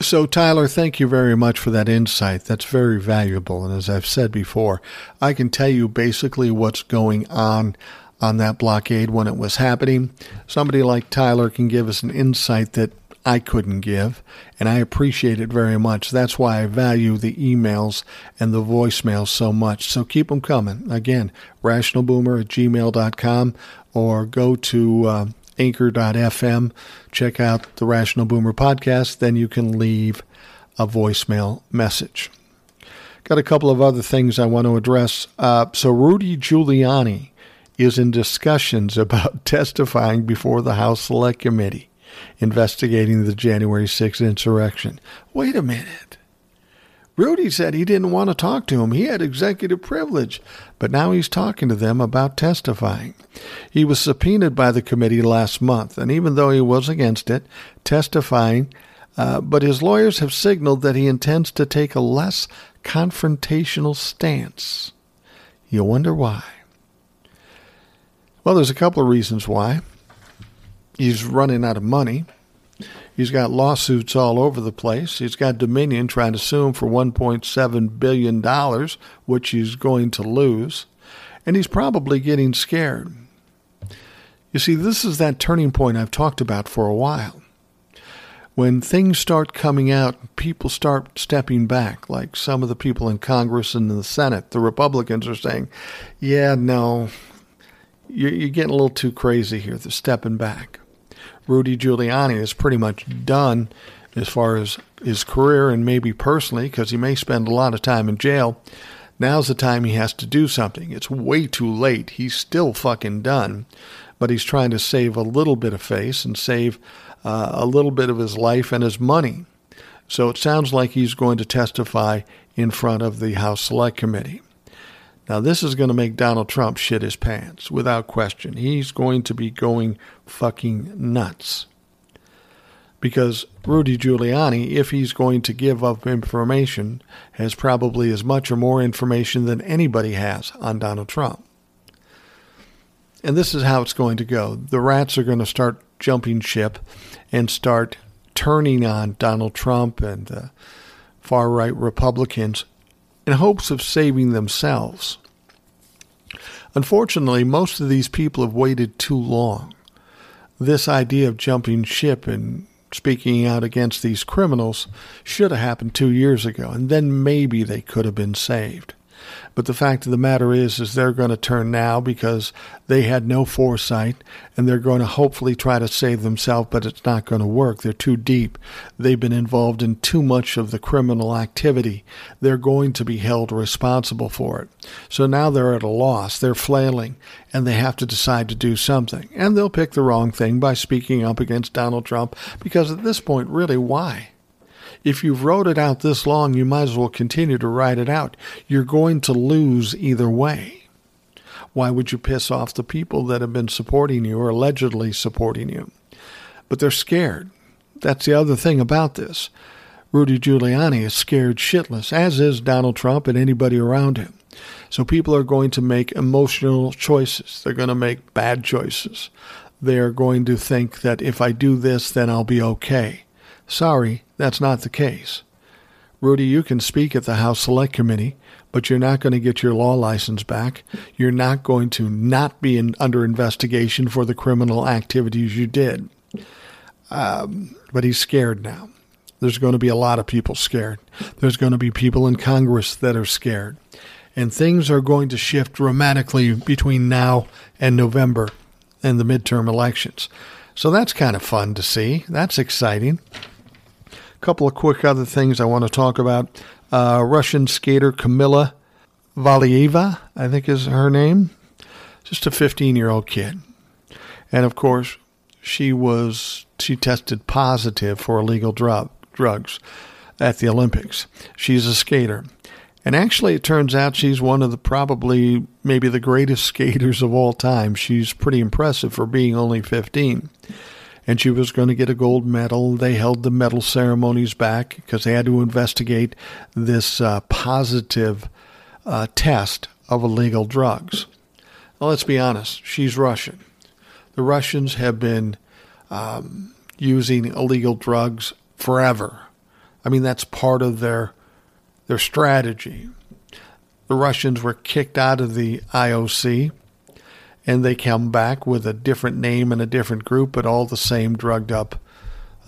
So, Tyler, thank you very much for that insight. That's very valuable. And as I've said before, I can tell you basically what's going on on that blockade when it was happening. Somebody like Tyler can give us an insight that I couldn't give, and I appreciate it very much. That's why I value the emails and the voicemails so much. So keep them coming. Again, rationalboomer at gmail.com or go to uh, anchor.fm, check out the Rational Boomer podcast, then you can leave a voicemail message. Got a couple of other things I want to address. Uh, so, Rudy Giuliani is in discussions about testifying before the House Select Committee investigating the January 6th insurrection. Wait a minute. Rudy said he didn't want to talk to him. He had executive privilege, but now he's talking to them about testifying. He was subpoenaed by the committee last month, and even though he was against it, testifying, uh, but his lawyers have signaled that he intends to take a less confrontational stance. You wonder why. Well, there's a couple of reasons why. He's running out of money. He's got lawsuits all over the place. He's got Dominion trying to sue him for $1.7 billion, which he's going to lose. And he's probably getting scared. You see, this is that turning point I've talked about for a while. When things start coming out, people start stepping back, like some of the people in Congress and in the Senate. The Republicans are saying, yeah, no, you're, you're getting a little too crazy here. They're stepping back. Rudy Giuliani is pretty much done as far as his career and maybe personally, because he may spend a lot of time in jail. Now's the time he has to do something. It's way too late. He's still fucking done, but he's trying to save a little bit of face and save uh, a little bit of his life and his money. So it sounds like he's going to testify in front of the House Select Committee. Now, this is going to make Donald Trump shit his pants, without question. He's going to be going fucking nuts. Because Rudy Giuliani, if he's going to give up information, has probably as much or more information than anybody has on Donald Trump. And this is how it's going to go. The rats are going to start jumping ship and start turning on Donald Trump and uh, far right Republicans in hopes of saving themselves. Unfortunately, most of these people have waited too long. This idea of jumping ship and speaking out against these criminals should have happened two years ago, and then maybe they could have been saved. But the fact of the matter is, is they're going to turn now because they had no foresight, and they're going to hopefully try to save themselves, but it's not going to work. They're too deep. They've been involved in too much of the criminal activity. They're going to be held responsible for it. So now they're at a loss. They're flailing, and they have to decide to do something. And they'll pick the wrong thing by speaking up against Donald Trump because at this point, really, why? If you've wrote it out this long, you might as well continue to write it out. You're going to lose either way. Why would you piss off the people that have been supporting you or allegedly supporting you? But they're scared. That's the other thing about this. Rudy Giuliani is scared shitless, as is Donald Trump and anybody around him. So people are going to make emotional choices. They're going to make bad choices. They're going to think that if I do this, then I'll be okay. Sorry, that's not the case. Rudy, you can speak at the House Select Committee, but you're not going to get your law license back. You're not going to not be in, under investigation for the criminal activities you did. Um, but he's scared now. There's going to be a lot of people scared. There's going to be people in Congress that are scared. And things are going to shift dramatically between now and November and the midterm elections. So that's kind of fun to see. That's exciting couple of quick other things I want to talk about. Uh, Russian skater Kamila Valieva, I think is her name, just a 15 year old kid. And of course, she was she tested positive for illegal drug, drugs at the Olympics. She's a skater. And actually, it turns out she's one of the probably maybe the greatest skaters of all time. She's pretty impressive for being only 15 and she was going to get a gold medal. They held the medal ceremonies back because they had to investigate this uh, positive uh, test of illegal drugs. Now, let's be honest, she's Russian. The Russians have been um, using illegal drugs forever. I mean, that's part of their their strategy. The Russians were kicked out of the IOC and they come back with a different name and a different group, but all the same drugged up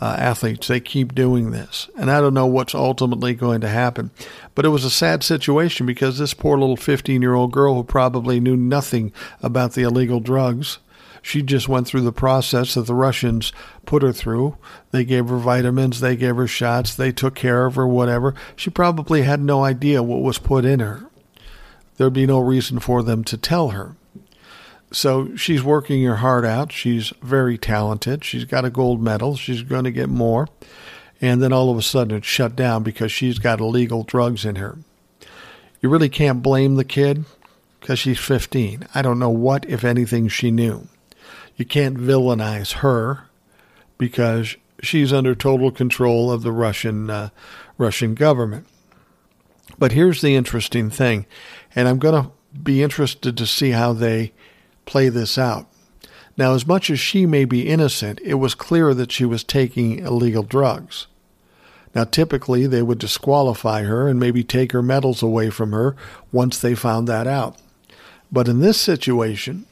uh, athletes. They keep doing this. And I don't know what's ultimately going to happen. But it was a sad situation because this poor little 15 year old girl who probably knew nothing about the illegal drugs. She just went through the process that the Russians put her through. They gave her vitamins, they gave her shots, they took care of her, whatever. She probably had no idea what was put in her. There'd be no reason for them to tell her. So she's working her heart out. She's very talented. She's got a gold medal. She's going to get more. And then all of a sudden it's shut down because she's got illegal drugs in her. You really can't blame the kid because she's 15. I don't know what, if anything, she knew. You can't villainize her because she's under total control of the Russian uh, Russian government. But here's the interesting thing, and I'm going to be interested to see how they play this out. Now, as much as she may be innocent, it was clear that she was taking illegal drugs. Now, typically, they would disqualify her and maybe take her medals away from her once they found that out. But in this situation,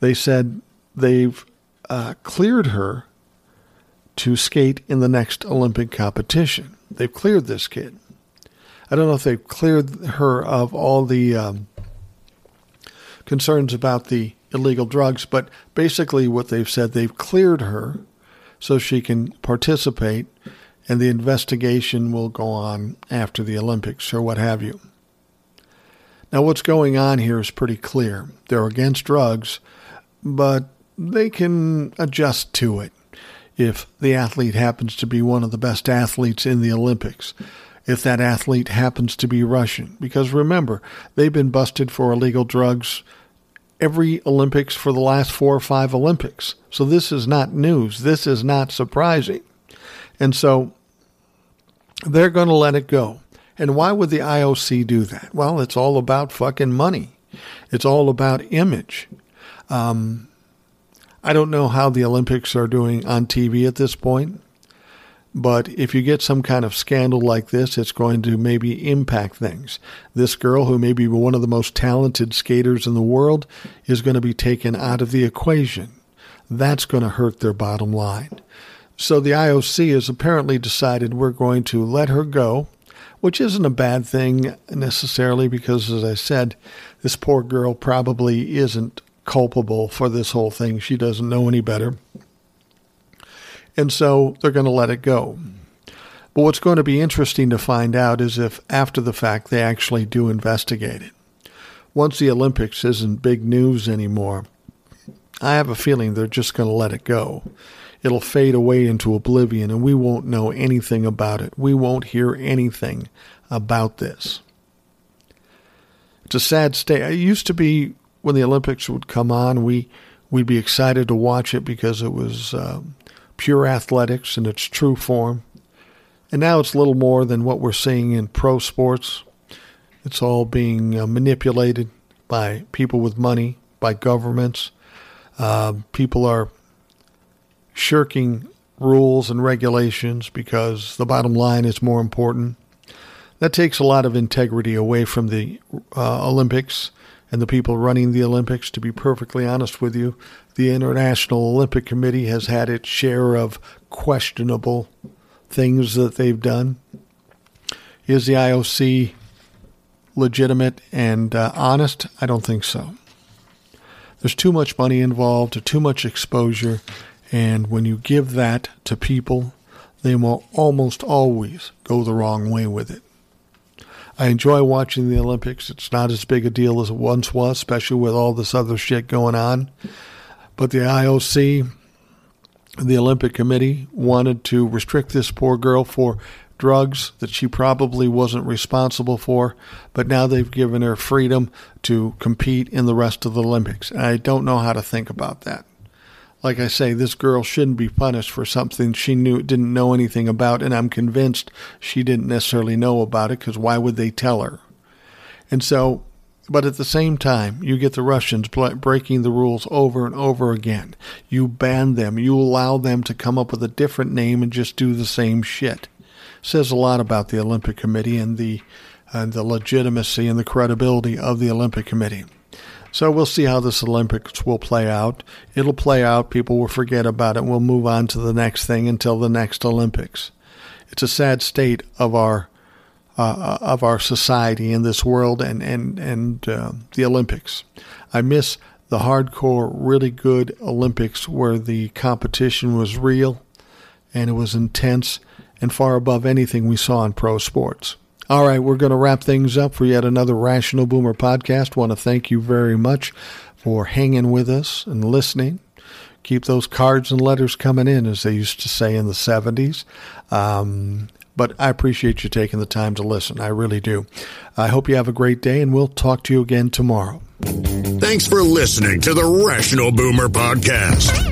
they said they've uh, cleared her to skate in the next Olympic competition. They've cleared this kid. I don't know if they've cleared her of all the um, concerns about the illegal drugs, but basically what they've said, they've cleared her so she can participate and the investigation will go on after the Olympics or what have you. Now, what's going on here is pretty clear. They're against drugs, but they can adjust to it if the athlete happens to be one of the best athletes in the Olympics. If that athlete happens to be Russian. Because remember, they've been busted for illegal drugs every Olympics for the last four or five Olympics. So this is not news. This is not surprising. And so they're going to let it go. And why would the IOC do that? Well, it's all about fucking money. It's all about image. Um, I don't know how the Olympics are doing on TV at this point, but if you get some kind of scandal like this, it's going to maybe impact things. This girl, who may be one of the most talented skaters in the world, is going to be taken out of the equation. That's going to hurt their bottom line. So the IOC has apparently decided we're going to let her go, which isn't a bad thing necessarily because, as I said, this poor girl probably isn't culpable for this whole thing. She doesn't know any better. And so they're going to let it go. But what's going to be interesting to find out is if after the fact they actually do investigate it. Once the Olympics isn't big news anymore, I have a feeling they're just going to let it go. It'll fade away into oblivion and we won't know anything about it. We won't hear anything about this. It's a sad state. It used to be when the Olympics would come on, we we'd be excited to watch it because it was uh, pure athletics in its true form. And now it's little more than what we're seeing in pro sports. It's all being uh, manipulated by people with money, by governments. Uh, people are shirking rules and regulations because the bottom line is more important. That takes a lot of integrity away from the uh, Olympics and the people running the Olympics. To be perfectly honest with you, the International Olympic Committee has had its share of questionable things that they've done. Is the IOC legitimate and uh, honest? I don't think so. There's too much money involved, too much exposure, and when you give that to people, they will almost always go the wrong way with it. I enjoy watching the Olympics. It's not as big a deal as it once was, especially with all this other shit going on. But the IOC, the Olympic Committee, wanted to restrict this poor girl for drugs that she probably wasn't responsible for, but now they've given her freedom to compete in the rest of the Olympics. And I don't know how to think about that like I say, this girl shouldn't be punished for something she knew didn't know anything about, and I'm convinced she didn't necessarily know about it because why would they tell her? And so, but at the same time, you get the Russians breaking the rules over and over again. You ban them. You allow them to come up with a different name and just do the same shit. Says a lot about the Olympic Committee and the and the legitimacy and the credibility of the Olympic Committee. So we'll see how this Olympics will play out. It'll play out. People will forget about it. We'll move on to the next thing until the next Olympics. It's a sad state of our uh, of our society in this world and and and uh, the Olympics. I miss the hardcore, really good Olympics where the competition was real and it was intense and far above anything we saw in pro sports. All right, we're going to wrap things up for yet another Rational Boomer podcast. Want to thank you very much for hanging with us and listening. Keep those cards and letters coming in, as they used to say in the 70s. Um, but I appreciate you taking the time to listen. I really do. I hope you have a great day, and we'll talk to you again tomorrow. Thanks for listening to the Rational Boomer Podcast.